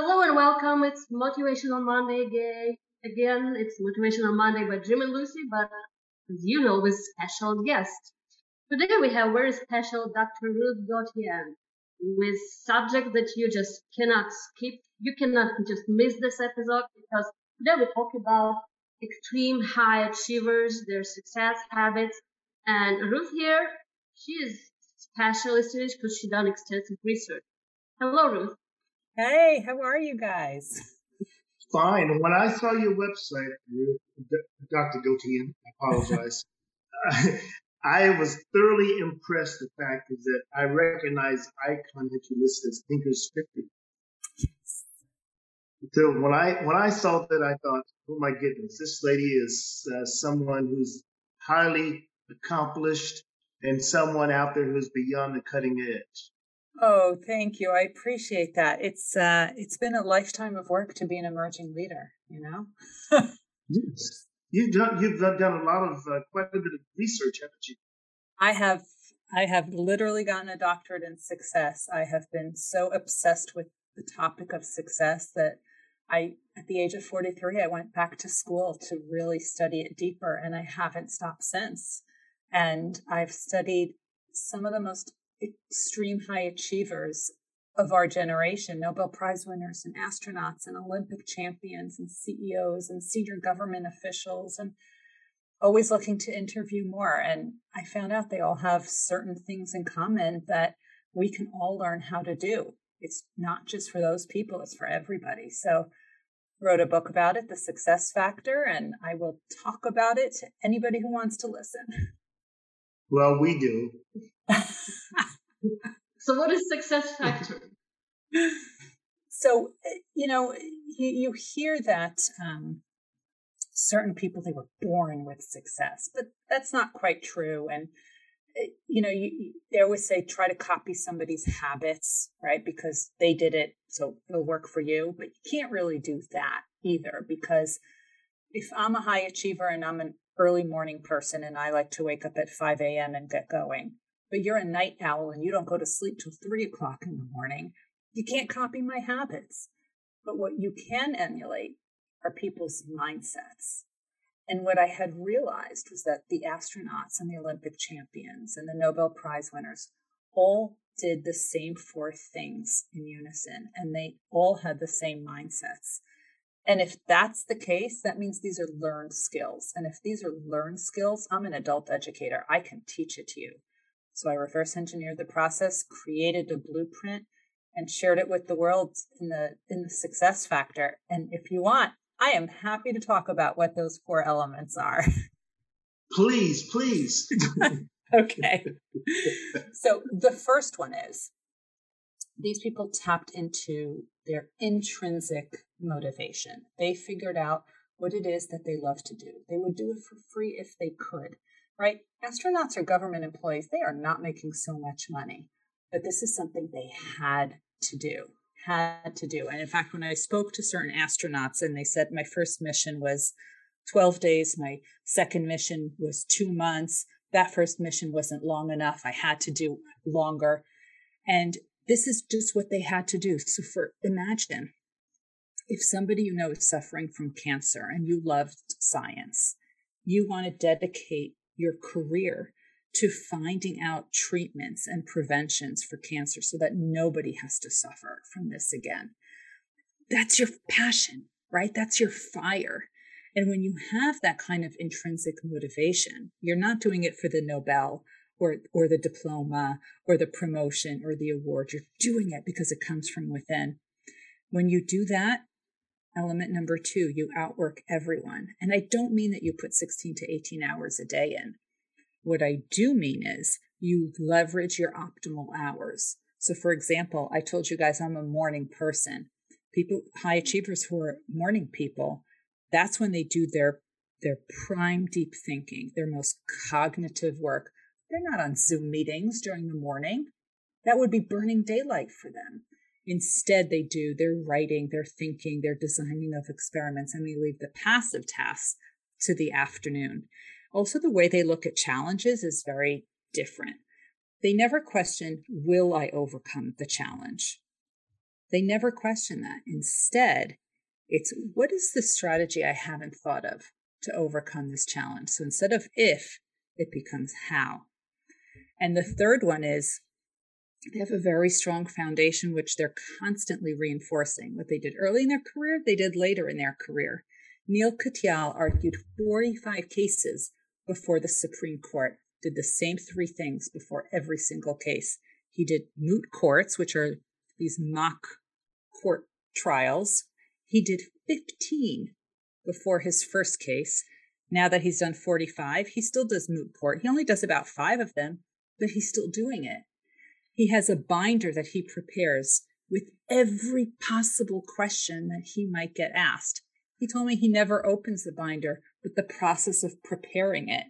Hello and welcome. It's Motivational Monday again. It's Motivational Monday by Jim and Lucy, but as you know, with special guest. Today we have very special Dr. Ruth Gotian with subject that you just cannot skip. You cannot just miss this episode because today we talk about extreme high achievers, their success habits, and Ruth here, she is specialist in it because she done extensive research. Hello, Ruth. Hey, how are you guys? Fine. When I saw your website, Dr. Gotian, I apologize. I was thoroughly impressed. The fact is that I recognize icon that you listed as Thinkers 50. So when I when I saw that, I thought, oh my goodness, this lady is uh, someone who's highly accomplished and someone out there who's beyond the cutting edge. Oh, thank you. I appreciate that. It's uh, it's been a lifetime of work to be an emerging leader. You know. yes. You've done you've done a lot of uh, quite a bit of research, haven't you? I have. I have literally gotten a doctorate in success. I have been so obsessed with the topic of success that I, at the age of 43, I went back to school to really study it deeper, and I haven't stopped since. And I've studied some of the most extreme high achievers of our generation Nobel Prize winners and astronauts and Olympic champions and CEOs and senior government officials and always looking to interview more. And I found out they all have certain things in common that we can all learn how to do. It's not just for those people, it's for everybody. So wrote a book about it, The Success Factor, and I will talk about it to anybody who wants to listen. Well, we do. so, what is success factor? so, you know, you, you hear that um, certain people they were born with success, but that's not quite true. And eh, you know, you, they always say try to copy somebody's habits, right? Because they did it, so it'll work for you. But you can't really do that either, because if I'm a high achiever and I'm an early morning person and I like to wake up at 5 a.m. and get going, but you're a night owl and you don't go to sleep till three o'clock in the morning, you can't copy my habits. But what you can emulate are people's mindsets. And what I had realized was that the astronauts and the Olympic champions and the Nobel Prize winners all did the same four things in unison, and they all had the same mindsets. And if that's the case, that means these are learned skills. And if these are learned skills, I'm an adult educator. I can teach it to you. So I reverse engineered the process, created a blueprint, and shared it with the world in the in the success factor. And if you want, I am happy to talk about what those four elements are. Please, please. okay. So the first one is these people tapped into their intrinsic motivation. They figured out what it is that they love to do. They would do it for free if they could, right? Astronauts are government employees. They are not making so much money, but this is something they had to do, had to do. And in fact, when I spoke to certain astronauts and they said my first mission was 12 days, my second mission was two months, that first mission wasn't long enough. I had to do longer. And this is just what they had to do. So for imagine if somebody you know is suffering from cancer and you loved science, you want to dedicate your career to finding out treatments and preventions for cancer so that nobody has to suffer from this again. That's your passion, right? That's your fire. And when you have that kind of intrinsic motivation, you're not doing it for the Nobel or, or the diploma or the promotion or the award. You're doing it because it comes from within. When you do that, element number two, you outwork everyone. And I don't mean that you put 16 to 18 hours a day in. What I do mean is you leverage your optimal hours. So, for example, I told you guys I'm a morning person. People, high achievers who are morning people, that's when they do their their prime deep thinking, their most cognitive work. They're not on Zoom meetings during the morning. That would be burning daylight for them. Instead, they do their writing, their thinking, their designing of experiments, and they leave the passive tasks to the afternoon. Also, the way they look at challenges is very different. They never question, will I overcome the challenge? They never question that. Instead, it's what is the strategy I haven't thought of to overcome this challenge? So instead of if, it becomes how. And the third one is they have a very strong foundation, which they're constantly reinforcing. What they did early in their career, they did later in their career. Neil Katyal argued 45 cases before the Supreme Court, did the same three things before every single case. He did moot courts, which are these mock court trials. He did 15 before his first case. Now that he's done 45, he still does moot court. He only does about five of them, but he's still doing it. He has a binder that he prepares with every possible question that he might get asked. He told me he never opens the binder, but the process of preparing it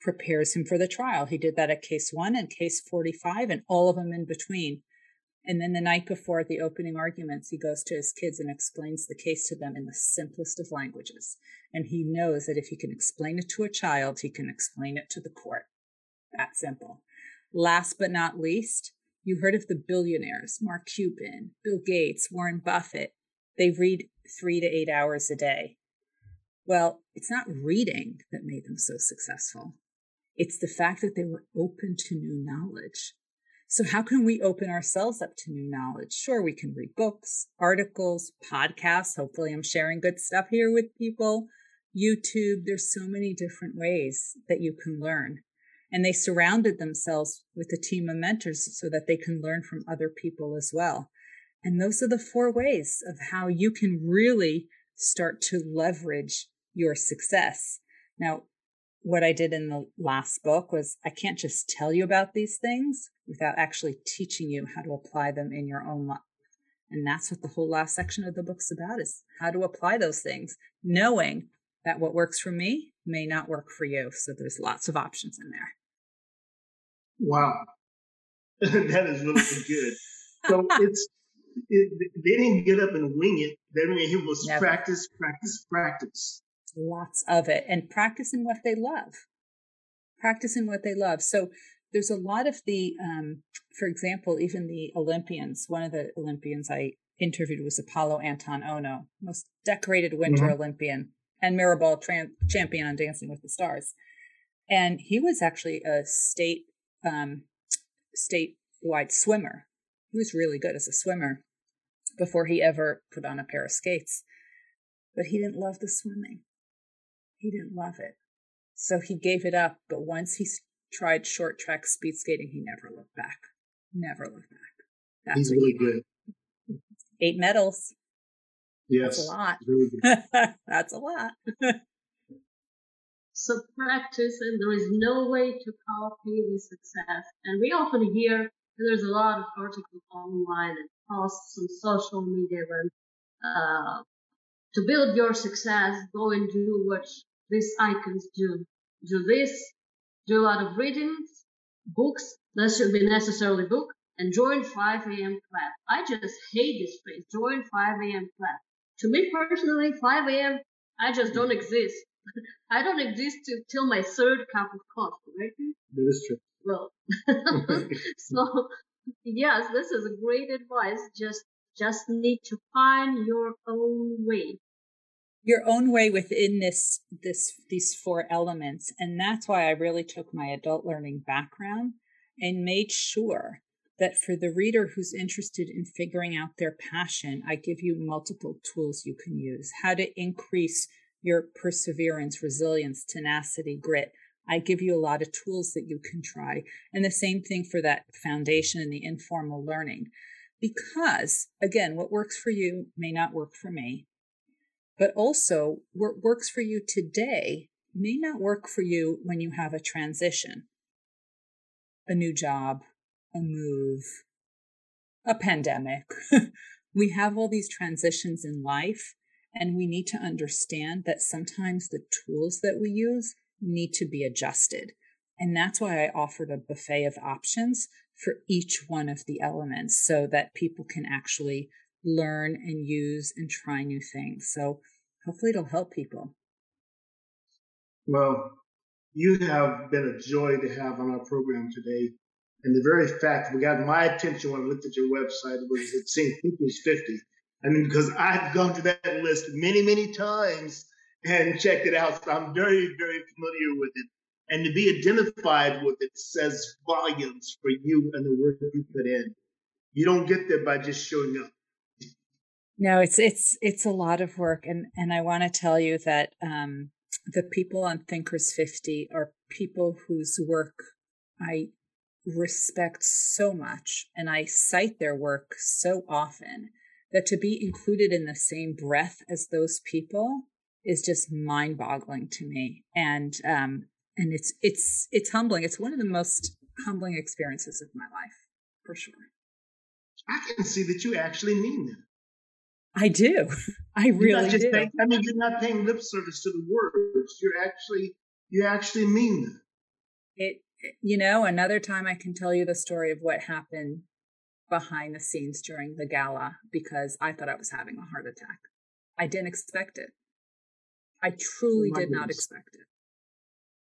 prepares him for the trial. He did that at case one and case 45 and all of them in between. And then the night before the opening arguments, he goes to his kids and explains the case to them in the simplest of languages. And he knows that if he can explain it to a child, he can explain it to the court. That simple. Last but not least, you heard of the billionaires Mark Cuban, Bill Gates, Warren Buffett. They read three to eight hours a day. Well, it's not reading that made them so successful. It's the fact that they were open to new knowledge. So, how can we open ourselves up to new knowledge? Sure, we can read books, articles, podcasts. Hopefully, I'm sharing good stuff here with people. YouTube, there's so many different ways that you can learn. And they surrounded themselves with a team of mentors so that they can learn from other people as well. And those are the four ways of how you can really start to leverage your success. Now, what I did in the last book was I can't just tell you about these things without actually teaching you how to apply them in your own life. And that's what the whole last section of the book's about is how to apply those things, knowing that what works for me may not work for you. So there's lots of options in there. Wow. that is really good. so it's it, they didn't get up and wing it. They it was Never. practice, practice, practice lots of it and practice in what they love practice in what they love so there's a lot of the um, for example even the olympians one of the olympians i interviewed was apollo anton ohno most decorated winter mm-hmm. olympian and tra- champion on dancing with the stars and he was actually a state um, statewide swimmer he was really good as a swimmer before he ever put on a pair of skates but he didn't love the swimming he didn't love it. So he gave it up, but once he tried short track speed skating, he never looked back. Never looked back. That's He's really he good. Eight medals. Yes. That's a lot. Really That's a lot. So practice, and there is no way to copy the success. And we often hear there's a lot of articles online and posts on social media when uh, to build your success, go and do what these icons do. Do this, do a lot of readings, books, that should be necessarily book, and join 5 a.m. class. I just hate this phrase, join 5 a.m. class. To me personally, 5 a.m., I just don't exist. I don't exist to, till my third cup of coffee, right? That is true. Well, so yes, this is a great advice. Just just need to find your own way your own way within this this these four elements and that's why i really took my adult learning background and made sure that for the reader who's interested in figuring out their passion i give you multiple tools you can use how to increase your perseverance resilience tenacity grit. I give you a lot of tools that you can try. And the same thing for that foundation and the informal learning. Because again what works for you may not work for me. But also what works for you today may not work for you when you have a transition, a new job, a move, a pandemic. we have all these transitions in life, and we need to understand that sometimes the tools that we use need to be adjusted. And that's why I offered a buffet of options for each one of the elements so that people can actually learn and use and try new things. So hopefully it'll help people. Well, you have been a joy to have on our program today. And the very fact that got my attention when I looked at your website was it seemed 50 is 50. I mean, because I've gone to that list many, many times and checked it out. So I'm very, very familiar with it. And to be identified with it says volumes for you and the work you put in. You don't get there by just showing up. No, it's it's it's a lot of work, and and I want to tell you that um, the people on Thinkers 50 are people whose work I respect so much, and I cite their work so often that to be included in the same breath as those people is just mind-boggling to me, and um, and it's it's it's humbling. It's one of the most humbling experiences of my life, for sure. I can see that you actually mean that. I do. I really do. Paying, I mean, you're not paying lip service to the words. You're actually, you actually mean that. It, you know, another time I can tell you the story of what happened behind the scenes during the gala because I thought I was having a heart attack. I didn't expect it. I truly oh did goodness. not expect it.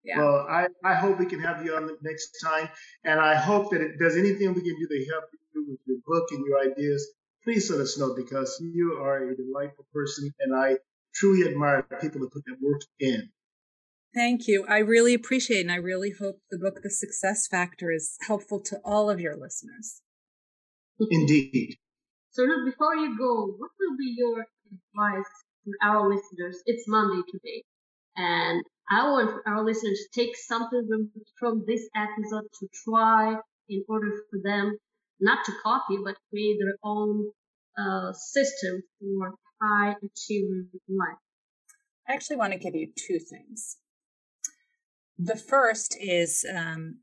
Yeah. Well, I, I hope we can have you on the next time. And I hope that it does anything we can do to help you with your book and your ideas please let us know because you are a delightful person and I truly admire people who put that work in. Thank you. I really appreciate it. And I really hope the book, The Success Factor, is helpful to all of your listeners. Indeed. So, before you go, what will be your advice for our listeners? It's Monday today. And I want our listeners to take something from this episode to try in order for them not to copy, but create their own uh, system for high achievement life. I actually want to give you two things. The first is um,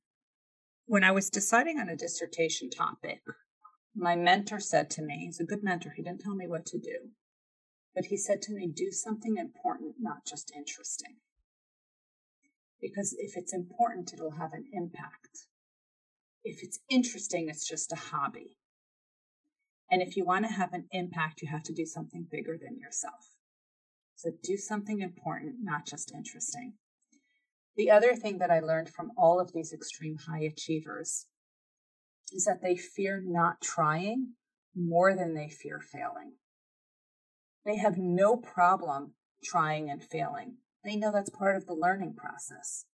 when I was deciding on a dissertation topic, my mentor said to me, he's a good mentor, he didn't tell me what to do, but he said to me, do something important, not just interesting. Because if it's important, it'll have an impact. If it's interesting, it's just a hobby. And if you want to have an impact, you have to do something bigger than yourself. So do something important, not just interesting. The other thing that I learned from all of these extreme high achievers is that they fear not trying more than they fear failing. They have no problem trying and failing. They know that's part of the learning process.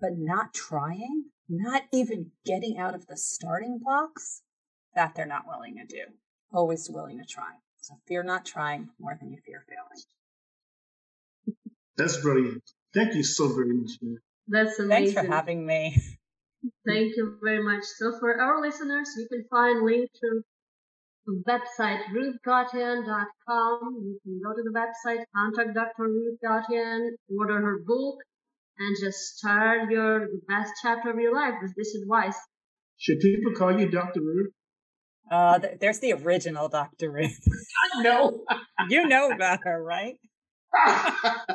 But not trying, not even getting out of the starting blocks, that they're not willing to do. Always willing to try. So fear not trying more than you fear failing. That's brilliant. Thank you so very much. That's amazing. Thanks for having me. Thank you very much. So for our listeners, you can find link to the website ruthgotian.com. You can go to the website, contact Dr. Ruth Gotian, order her book, and just start your best chapter of your life with this advice. Should people call you Dr. Ruth? Uh, th- there's the original Dr. Ruth. no. you know about her, right?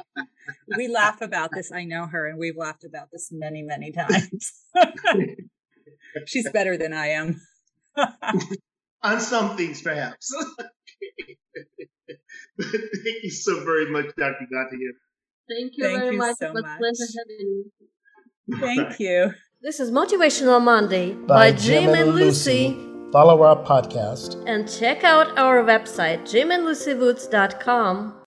we laugh about this. I know her, and we've laughed about this many, many times. She's better than I am. On some things, perhaps. Thank you so very much, Dr. Gotian. Thank you Thank very you much. So much. pleasure having you. Thank you. This is Motivational Monday by, by Jim, Jim, and Lucy. Lucy. Follow our podcast and check out our website, jimandlucywoods.com.